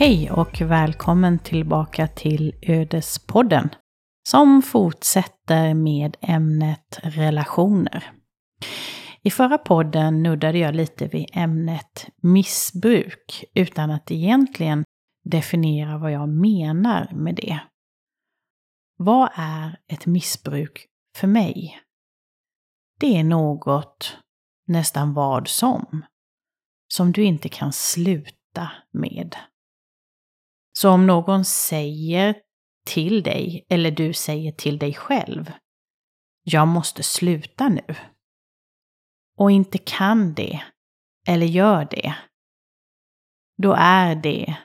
Hej och välkommen tillbaka till Ödespodden som fortsätter med ämnet relationer. I förra podden nuddade jag lite vid ämnet missbruk utan att egentligen definiera vad jag menar med det. Vad är ett missbruk för mig? Det är något, nästan vad som, som du inte kan sluta med. Så om någon säger till dig, eller du säger till dig själv, jag måste sluta nu. Och inte kan det, eller gör det, då är det,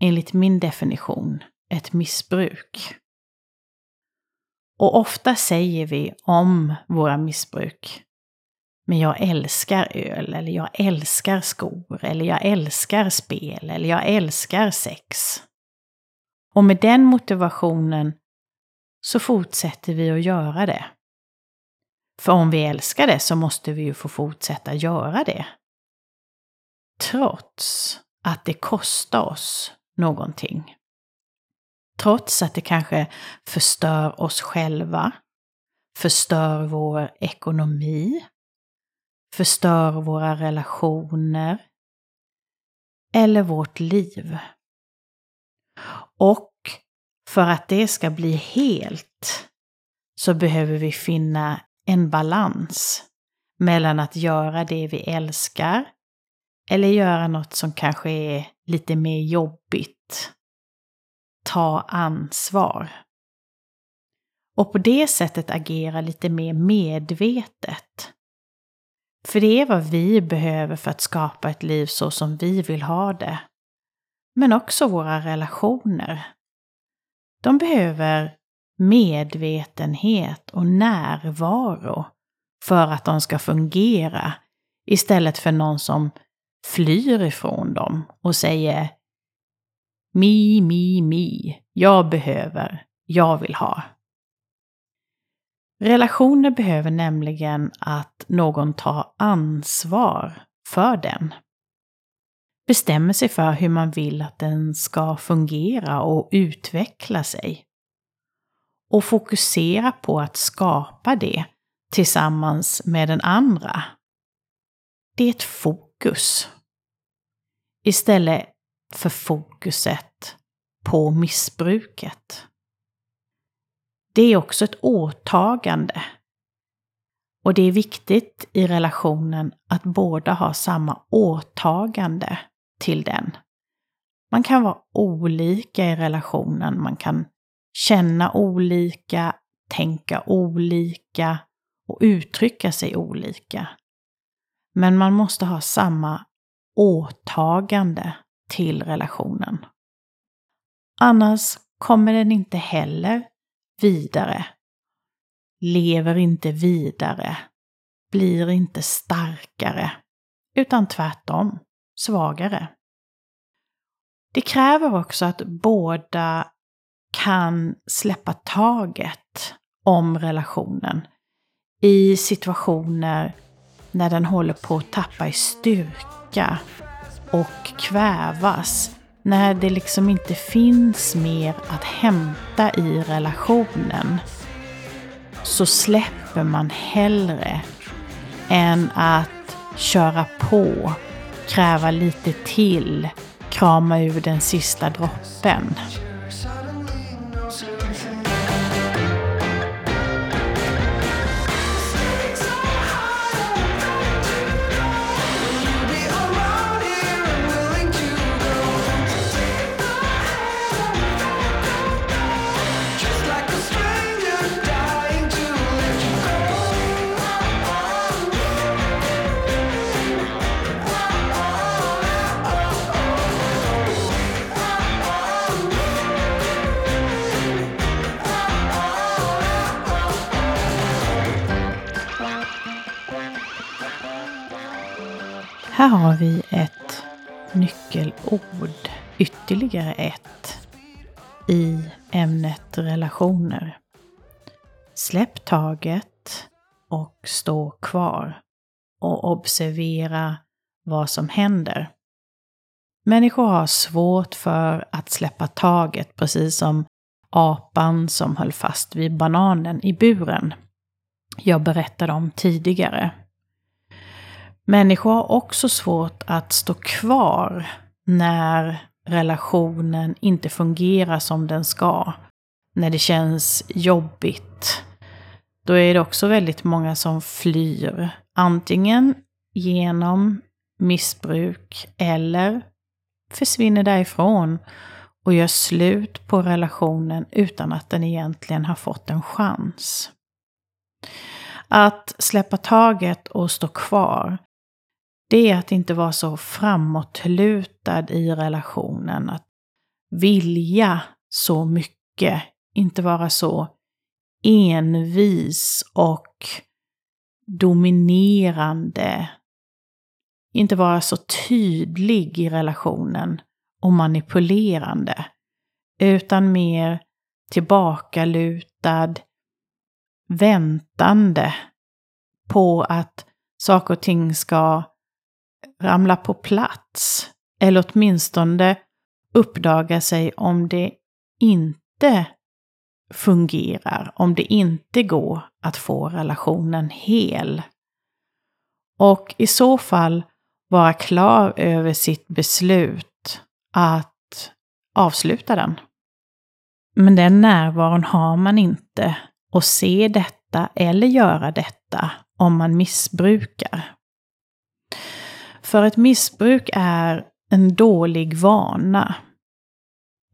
enligt min definition, ett missbruk. Och ofta säger vi om våra missbruk, men jag älskar öl, eller jag älskar skor, eller jag älskar spel, eller jag älskar sex. Och med den motivationen så fortsätter vi att göra det. För om vi älskar det så måste vi ju få fortsätta göra det. Trots att det kostar oss någonting. Trots att det kanske förstör oss själva, förstör vår ekonomi, förstör våra relationer eller vårt liv. Och för att det ska bli helt så behöver vi finna en balans mellan att göra det vi älskar eller göra något som kanske är lite mer jobbigt. Ta ansvar. Och på det sättet agera lite mer medvetet. För det är vad vi behöver för att skapa ett liv så som vi vill ha det men också våra relationer. De behöver medvetenhet och närvaro för att de ska fungera istället för någon som flyr ifrån dem och säger Mi, mi, mi, jag behöver, jag vill ha. Relationer behöver nämligen att någon tar ansvar för den bestämmer sig för hur man vill att den ska fungera och utveckla sig. Och fokusera på att skapa det tillsammans med den andra. Det är ett fokus. Istället för fokuset på missbruket. Det är också ett åtagande. Och det är viktigt i relationen att båda har samma åtagande till den. Man kan vara olika i relationen, man kan känna olika, tänka olika och uttrycka sig olika. Men man måste ha samma åtagande till relationen. Annars kommer den inte heller vidare, lever inte vidare, blir inte starkare, utan tvärtom svagare. Det kräver också att båda kan släppa taget om relationen i situationer när den håller på att tappa i styrka och kvävas. När det liksom inte finns mer att hämta i relationen så släpper man hellre än att köra på kräva lite till, krama ur den sista droppen. Här har vi ett nyckelord, ytterligare ett, i ämnet relationer. Släpp taget och stå kvar och observera vad som händer. Människor har svårt för att släppa taget, precis som apan som höll fast vid bananen i buren. Jag berättade om tidigare. Människor har också svårt att stå kvar när relationen inte fungerar som den ska. När det känns jobbigt. Då är det också väldigt många som flyr. Antingen genom missbruk eller försvinner därifrån och gör slut på relationen utan att den egentligen har fått en chans. Att släppa taget och stå kvar, det är att inte vara så framåtlutad i relationen. Att vilja så mycket, inte vara så envis och dominerande. Inte vara så tydlig i relationen och manipulerande. Utan mer tillbakalutad, väntande på att saker och ting ska ramla på plats. Eller åtminstone uppdaga sig om det inte fungerar, om det inte går att få relationen hel. Och i så fall vara klar över sitt beslut att avsluta den. Men den närvaron har man inte och se detta eller göra detta om man missbrukar. För ett missbruk är en dålig vana.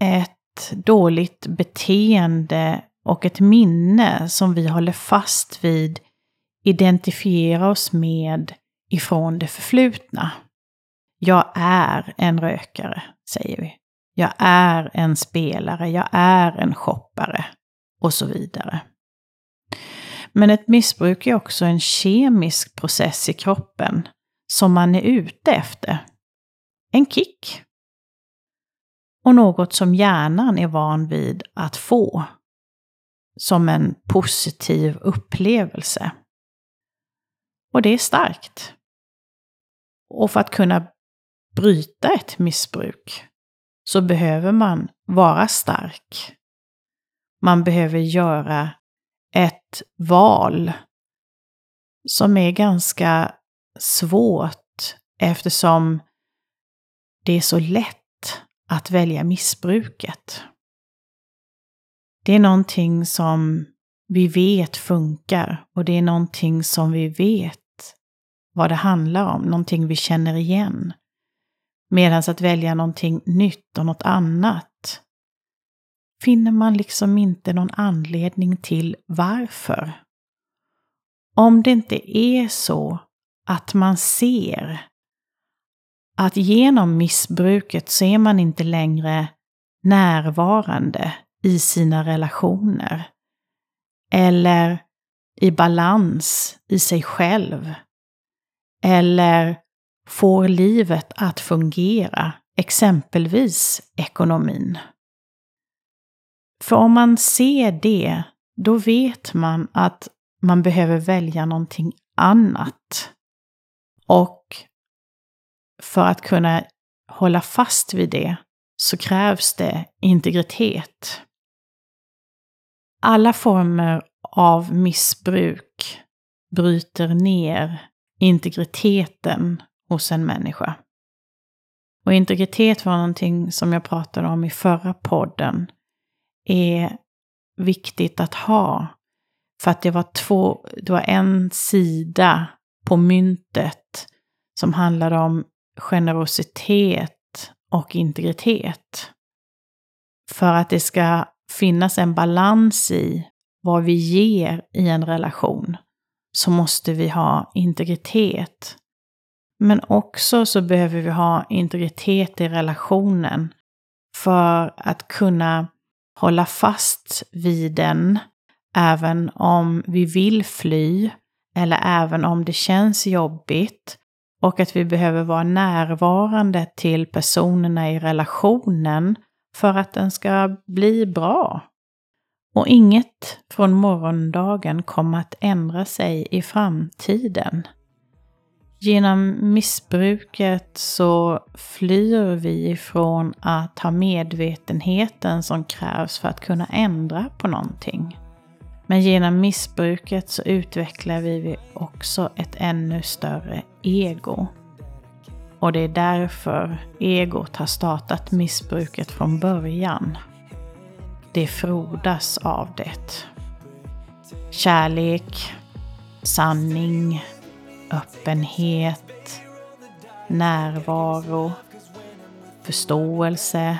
Ett dåligt beteende och ett minne som vi håller fast vid, identifierar oss med ifrån det förflutna. Jag är en rökare, säger vi. Jag är en spelare, jag är en shoppare och så vidare. Men ett missbruk är också en kemisk process i kroppen som man är ute efter. En kick. Och något som hjärnan är van vid att få. Som en positiv upplevelse. Och det är starkt. Och för att kunna bryta ett missbruk så behöver man vara stark. Man behöver göra ett val som är ganska svårt eftersom det är så lätt att välja missbruket. Det är någonting som vi vet funkar och det är någonting som vi vet vad det handlar om, någonting vi känner igen. Medan att välja någonting nytt och något annat finner man liksom inte någon anledning till varför. Om det inte är så att man ser att genom missbruket så är man inte längre närvarande i sina relationer. Eller i balans i sig själv. Eller får livet att fungera, exempelvis ekonomin. För om man ser det, då vet man att man behöver välja någonting annat. Och för att kunna hålla fast vid det så krävs det integritet. Alla former av missbruk bryter ner integriteten hos en människa. Och integritet var någonting som jag pratade om i förra podden. Är viktigt att ha. För att det var, två, det var en sida på myntet som handlade om generositet och integritet. För att det ska finnas en balans i vad vi ger i en relation så måste vi ha integritet. Men också så behöver vi ha integritet i relationen för att kunna hålla fast vid den även om vi vill fly eller även om det känns jobbigt och att vi behöver vara närvarande till personerna i relationen för att den ska bli bra. Och inget från morgondagen kommer att ändra sig i framtiden. Genom missbruket så flyr vi ifrån att ha medvetenheten som krävs för att kunna ändra på någonting. Men genom missbruket så utvecklar vi också ett ännu större ego. Och det är därför egot har startat missbruket från början. Det frodas av det. Kärlek, sanning, öppenhet, närvaro, förståelse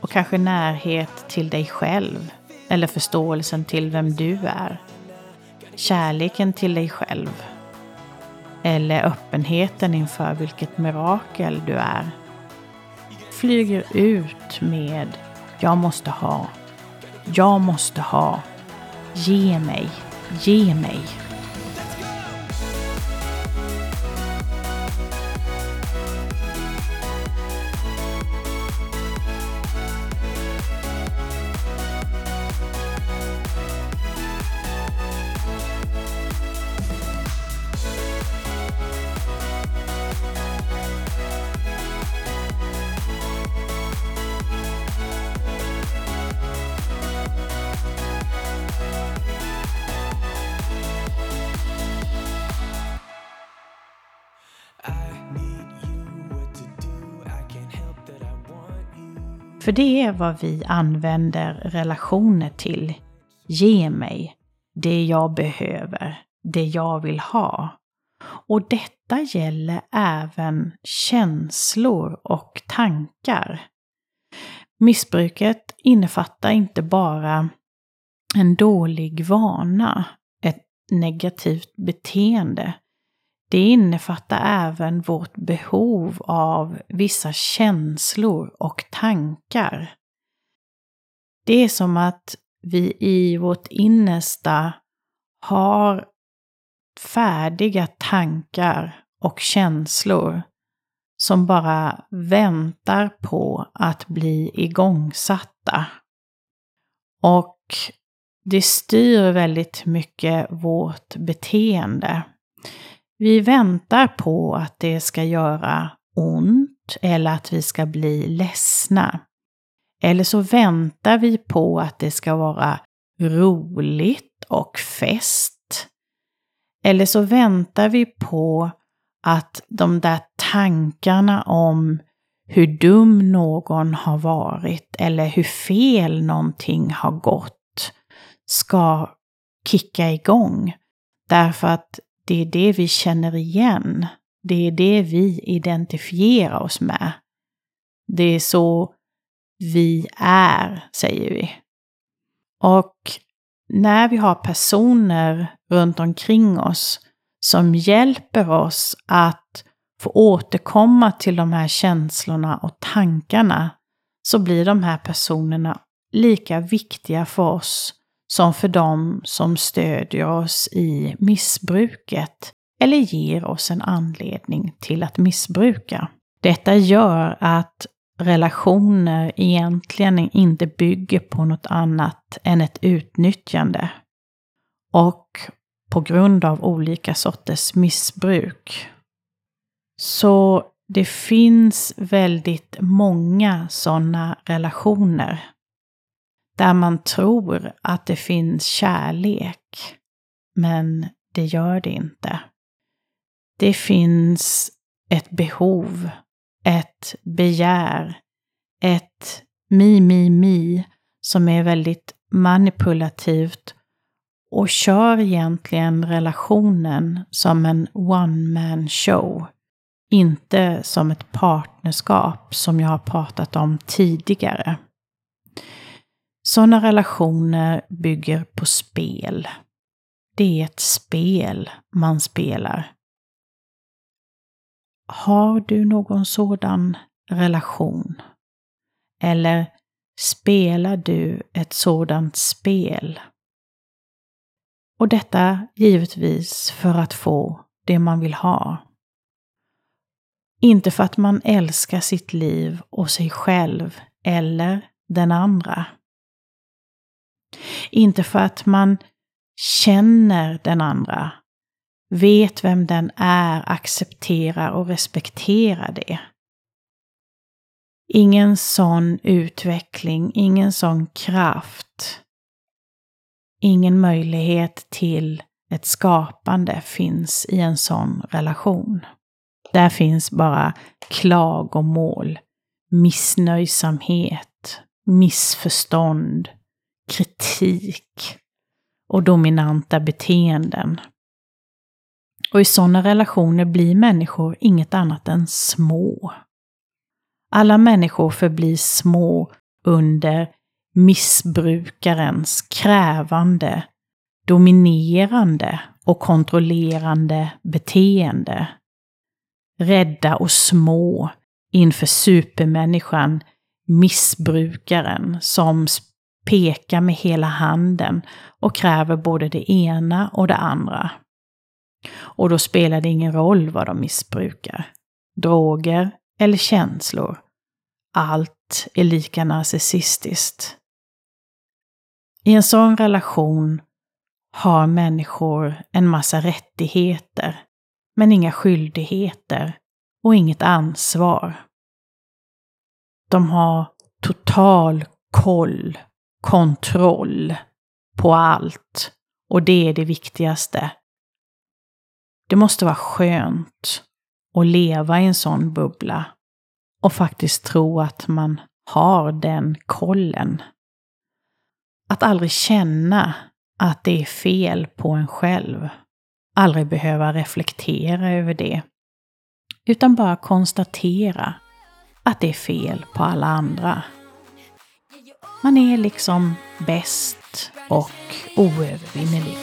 och kanske närhet till dig själv eller förståelsen till vem du är. Kärleken till dig själv. Eller öppenheten inför vilket mirakel du är. Flyger ut med jag måste ha, jag måste ha, ge mig, ge mig. För det är vad vi använder relationer till. Ge mig det jag behöver, det jag vill ha. Och detta gäller även känslor och tankar. Missbruket innefattar inte bara en dålig vana, ett negativt beteende, det innefattar även vårt behov av vissa känslor och tankar. Det är som att vi i vårt innersta har färdiga tankar och känslor som bara väntar på att bli igångsatta. Och det styr väldigt mycket vårt beteende. Vi väntar på att det ska göra ont eller att vi ska bli ledsna. Eller så väntar vi på att det ska vara roligt och fest. Eller så väntar vi på att de där tankarna om hur dum någon har varit eller hur fel någonting har gått ska kicka igång. Därför att det är det vi känner igen. Det är det vi identifierar oss med. Det är så vi är, säger vi. Och när vi har personer runt omkring oss som hjälper oss att få återkomma till de här känslorna och tankarna så blir de här personerna lika viktiga för oss som för dem som stödjer oss i missbruket eller ger oss en anledning till att missbruka. Detta gör att relationer egentligen inte bygger på något annat än ett utnyttjande. Och på grund av olika sorters missbruk. Så det finns väldigt många sådana relationer där man tror att det finns kärlek, men det gör det inte. Det finns ett behov, ett begär, ett mi, mi, mi som är väldigt manipulativt och kör egentligen relationen som en one man show. Inte som ett partnerskap som jag har pratat om tidigare. Sådana relationer bygger på spel. Det är ett spel man spelar. Har du någon sådan relation? Eller spelar du ett sådant spel? Och detta givetvis för att få det man vill ha. Inte för att man älskar sitt liv och sig själv eller den andra. Inte för att man känner den andra vet vem den är, accepterar och respekterar det. Ingen sån utveckling, ingen sån kraft, ingen möjlighet till ett skapande finns i en sån relation. Där finns bara klagomål, missnöjsamhet, missförstånd, kritik och dominanta beteenden. Och i sådana relationer blir människor inget annat än små. Alla människor förblir små under missbrukarens krävande, dominerande och kontrollerande beteende. Rädda och små inför supermänniskan, missbrukaren som pekar med hela handen och kräver både det ena och det andra. Och då spelar det ingen roll vad de missbrukar. Droger eller känslor. Allt är lika narcissistiskt. I en sån relation har människor en massa rättigheter, men inga skyldigheter och inget ansvar. De har total koll, kontroll på allt och det är det viktigaste. Det måste vara skönt att leva i en sån bubbla och faktiskt tro att man har den kollen. Att aldrig känna att det är fel på en själv. Aldrig behöva reflektera över det. Utan bara konstatera att det är fel på alla andra. Man är liksom bäst och oövervinnerlig.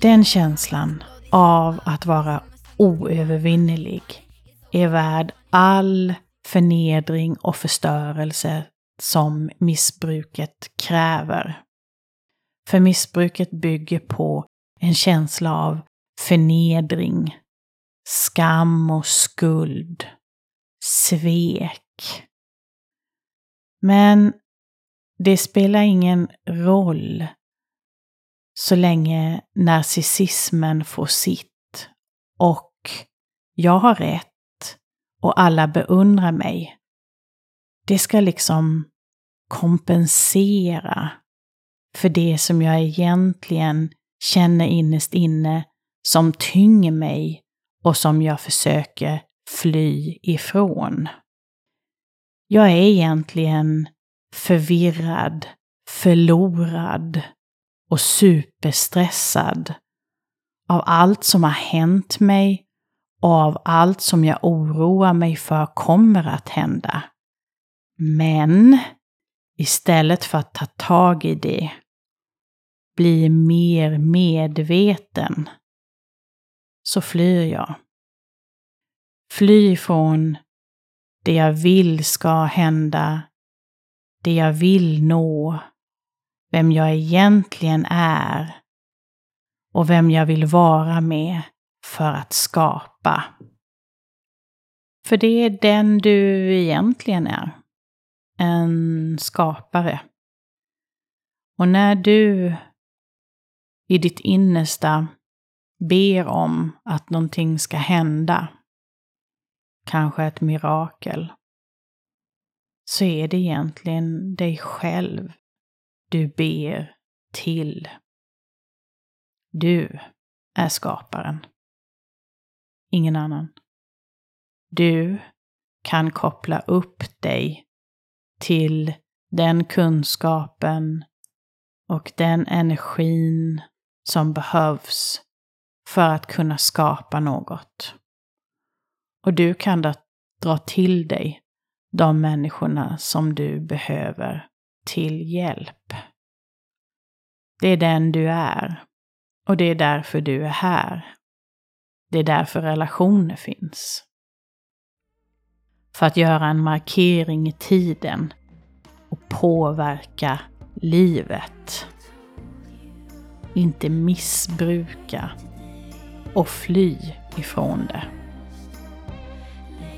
Den känslan av att vara oövervinnerlig är värd all förnedring och förstörelse som missbruket kräver. För missbruket bygger på en känsla av förnedring, skam och skuld, svek. Men det spelar ingen roll så länge narcissismen får sitt och jag har rätt och alla beundrar mig. Det ska liksom kompensera för det som jag egentligen känner innerst inne som tynger mig och som jag försöker fly ifrån. Jag är egentligen förvirrad, förlorad och superstressad av allt som har hänt mig och av allt som jag oroar mig för kommer att hända. Men istället för att ta tag i det, bli mer medveten, så flyr jag. Fly från det jag vill ska hända, det jag vill nå, vem jag egentligen är och vem jag vill vara med för att skapa. För det är den du egentligen är. En skapare. Och när du i ditt innersta ber om att någonting ska hända, kanske ett mirakel, så är det egentligen dig själv du ber till. Du är skaparen. Ingen annan. Du kan koppla upp dig till den kunskapen och den energin som behövs för att kunna skapa något. Och du kan då dra till dig de människorna som du behöver till hjälp. Det är den du är. Och det är därför du är här. Det är därför relationer finns. För att göra en markering i tiden och påverka livet. Inte missbruka. och fly ifrån det.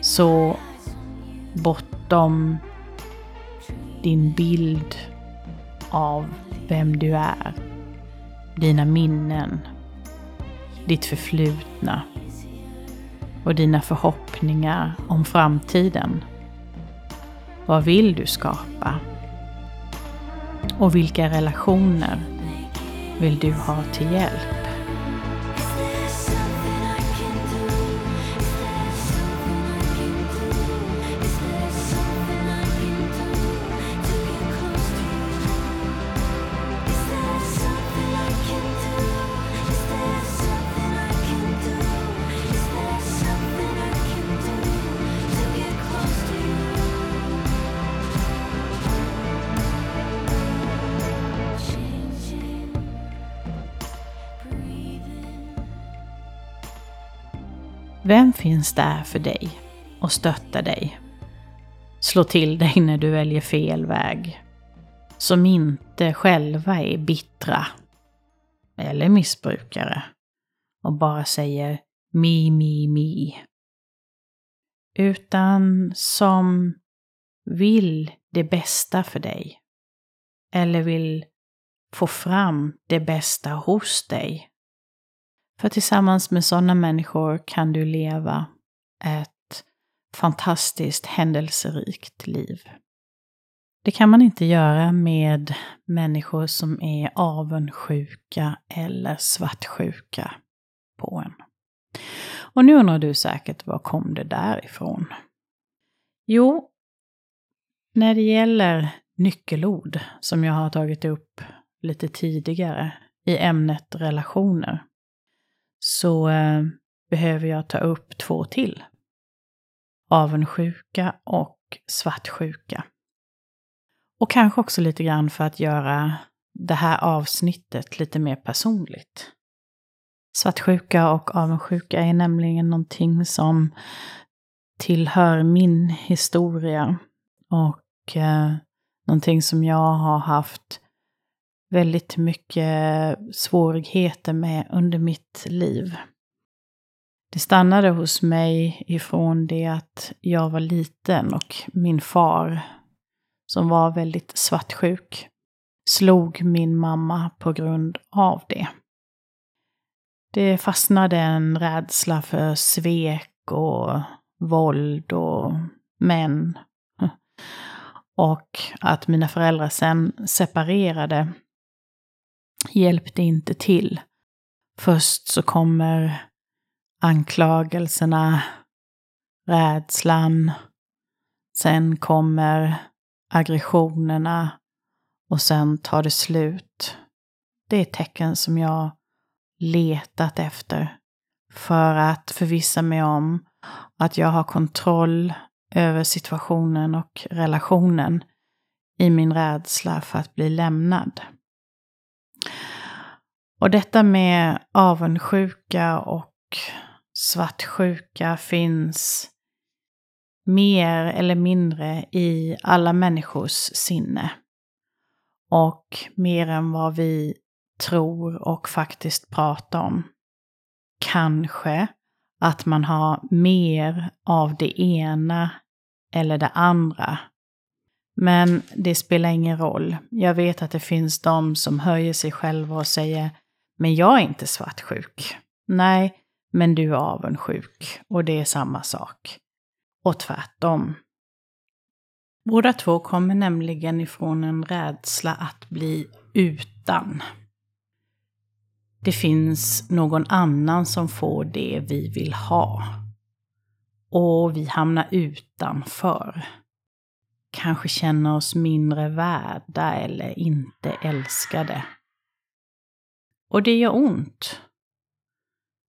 Så bortom din bild av vem du är, dina minnen, ditt förflutna och dina förhoppningar om framtiden. Vad vill du skapa? Och vilka relationer vill du ha till hjälp? Finns där för dig och stöttar dig? Slå till dig när du väljer fel väg. Som inte själva är bittra eller missbrukare och bara säger mi, mi, mi. Utan som vill det bästa för dig. Eller vill få fram det bästa hos dig. För tillsammans med sådana människor kan du leva ett fantastiskt händelserikt liv. Det kan man inte göra med människor som är avundsjuka eller svartsjuka på en. Och nu undrar du säkert, var kom det därifrån? Jo, när det gäller nyckelord som jag har tagit upp lite tidigare i ämnet relationer så eh, behöver jag ta upp två till. Avundsjuka och svartsjuka. Och kanske också lite grann för att göra det här avsnittet lite mer personligt. Svartsjuka och avundsjuka är nämligen någonting som tillhör min historia och eh, någonting som jag har haft väldigt mycket svårigheter med under mitt liv. Det stannade hos mig ifrån det att jag var liten och min far, som var väldigt svartsjuk, slog min mamma på grund av det. Det fastnade en rädsla för svek och våld och män. Och att mina föräldrar sen separerade hjälpte inte till. Först så kommer anklagelserna, rädslan, sen kommer aggressionerna och sen tar det slut. Det är tecken som jag letat efter för att förvissa mig om att jag har kontroll över situationen och relationen i min rädsla för att bli lämnad. Och detta med avundsjuka och svartsjuka finns mer eller mindre i alla människors sinne. Och mer än vad vi tror och faktiskt pratar om. Kanske att man har mer av det ena eller det andra men det spelar ingen roll. Jag vet att det finns de som höjer sig själva och säger Men jag är inte svartsjuk. Nej, men du är avundsjuk. Och det är samma sak. Och tvärtom. Båda två kommer nämligen ifrån en rädsla att bli utan. Det finns någon annan som får det vi vill ha. Och vi hamnar utanför kanske känner oss mindre värda eller inte älskade. Och det gör ont.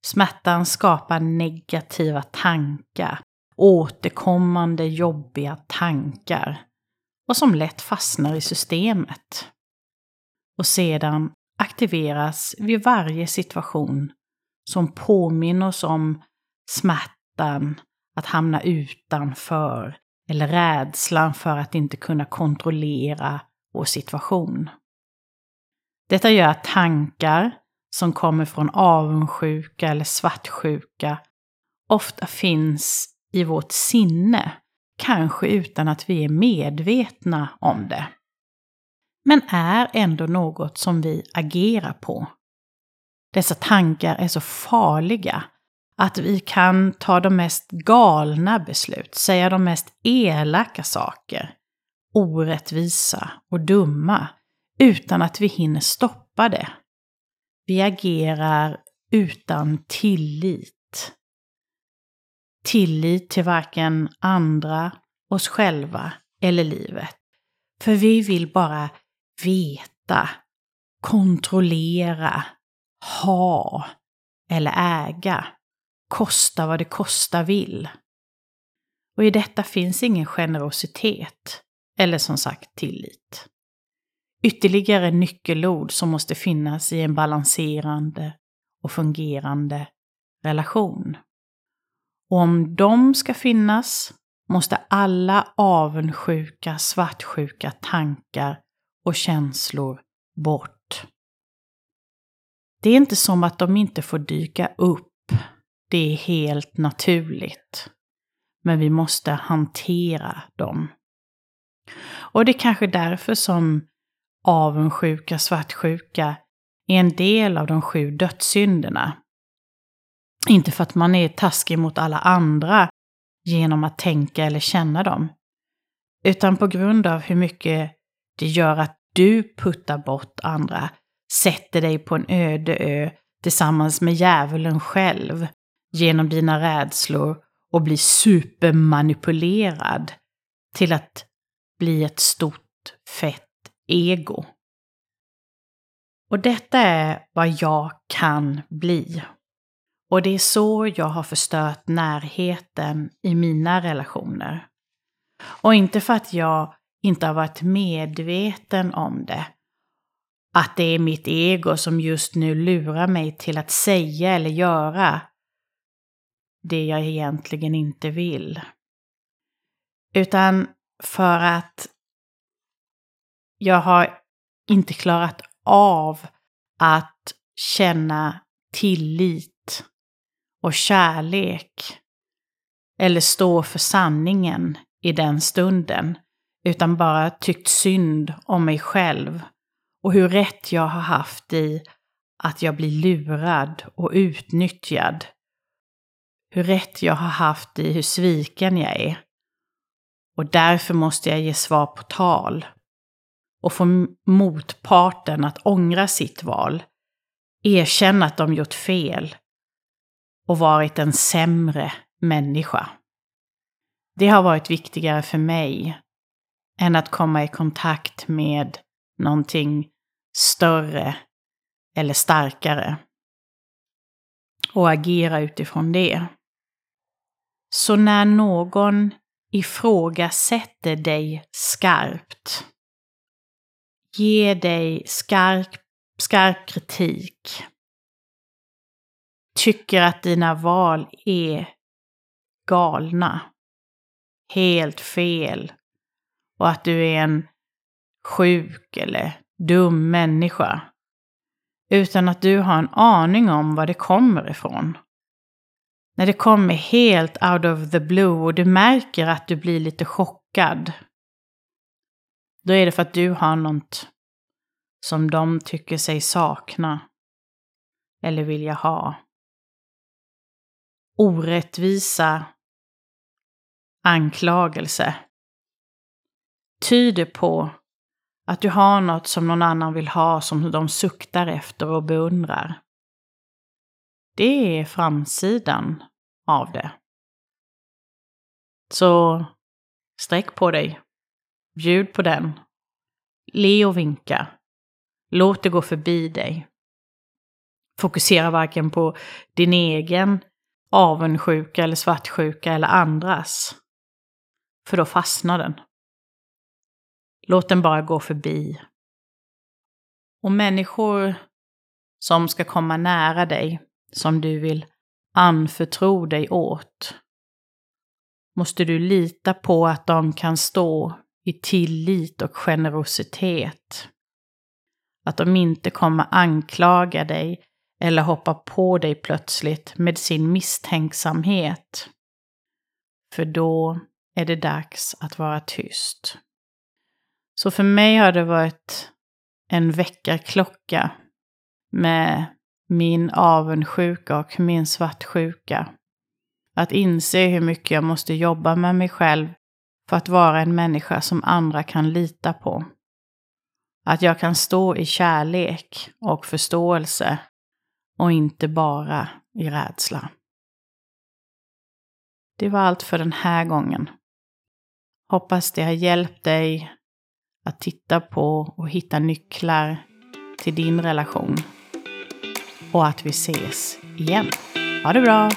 Smärtan skapar negativa tankar, återkommande jobbiga tankar och som lätt fastnar i systemet. Och sedan aktiveras vid varje situation som påminner oss om smärtan att hamna utanför eller rädslan för att inte kunna kontrollera vår situation. Detta gör att tankar som kommer från avundsjuka eller svartsjuka ofta finns i vårt sinne, kanske utan att vi är medvetna om det. Men är ändå något som vi agerar på. Dessa tankar är så farliga att vi kan ta de mest galna beslut, säga de mest elaka saker, orättvisa och dumma, utan att vi hinner stoppa det. Vi agerar utan tillit. Tillit till varken andra, oss själva eller livet. För vi vill bara veta, kontrollera, ha eller äga. Kosta vad det kosta vill. Och i detta finns ingen generositet, eller som sagt tillit. Ytterligare nyckelord som måste finnas i en balanserande och fungerande relation. Och om de ska finnas måste alla avundsjuka, svartsjuka tankar och känslor bort. Det är inte som att de inte får dyka upp. Det är helt naturligt. Men vi måste hantera dem. Och det är kanske därför som avundsjuka, svartsjuka är en del av de sju dödssynderna. Inte för att man är taskig mot alla andra genom att tänka eller känna dem, utan på grund av hur mycket det gör att du puttar bort andra, sätter dig på en öde ö tillsammans med djävulen själv genom dina rädslor och bli supermanipulerad till att bli ett stort fett ego. Och detta är vad jag kan bli. Och det är så jag har förstört närheten i mina relationer. Och inte för att jag inte har varit medveten om det. Att det är mitt ego som just nu lurar mig till att säga eller göra det jag egentligen inte vill. Utan för att jag har inte klarat av att känna tillit och kärlek eller stå för sanningen i den stunden, utan bara tyckt synd om mig själv och hur rätt jag har haft i att jag blir lurad och utnyttjad. Hur rätt jag har haft i hur sviken jag är. Och därför måste jag ge svar på tal och få motparten att ångra sitt val, erkänna att de gjort fel och varit en sämre människa. Det har varit viktigare för mig än att komma i kontakt med någonting större eller starkare och agera utifrån det. Så när någon ifrågasätter dig skarpt Ge dig skarp, skarp kritik. Tycker att dina val är galna. Helt fel. Och att du är en sjuk eller dum människa. Utan att du har en aning om var det kommer ifrån. När det kommer helt out of the blue och du märker att du blir lite chockad då är det för att du har något som de tycker sig sakna eller vilja ha. Orättvisa anklagelse tyder på att du har något som någon annan vill ha, som de suktar efter och beundrar. Det är framsidan av det. Så sträck på dig. Bjud på den. Le och vinka. Låt det gå förbi dig. Fokusera varken på din egen avundsjuka eller svartsjuka eller andras. För då fastnar den. Låt den bara gå förbi. Och människor som ska komma nära dig, som du vill anförtro dig åt, måste du lita på att de kan stå i tillit och generositet. Att de inte kommer anklaga dig eller hoppa på dig plötsligt med sin misstänksamhet. För då är det dags att vara tyst. Så för mig har det varit en väckarklocka med min avundsjuka och min svartsjuka. Att inse hur mycket jag måste jobba med mig själv för att vara en människa som andra kan lita på. Att jag kan stå i kärlek och förståelse och inte bara i rädsla. Det var allt för den här gången. Hoppas det har hjälpt dig att titta på och hitta nycklar till din relation. Och att vi ses igen. Ha det bra!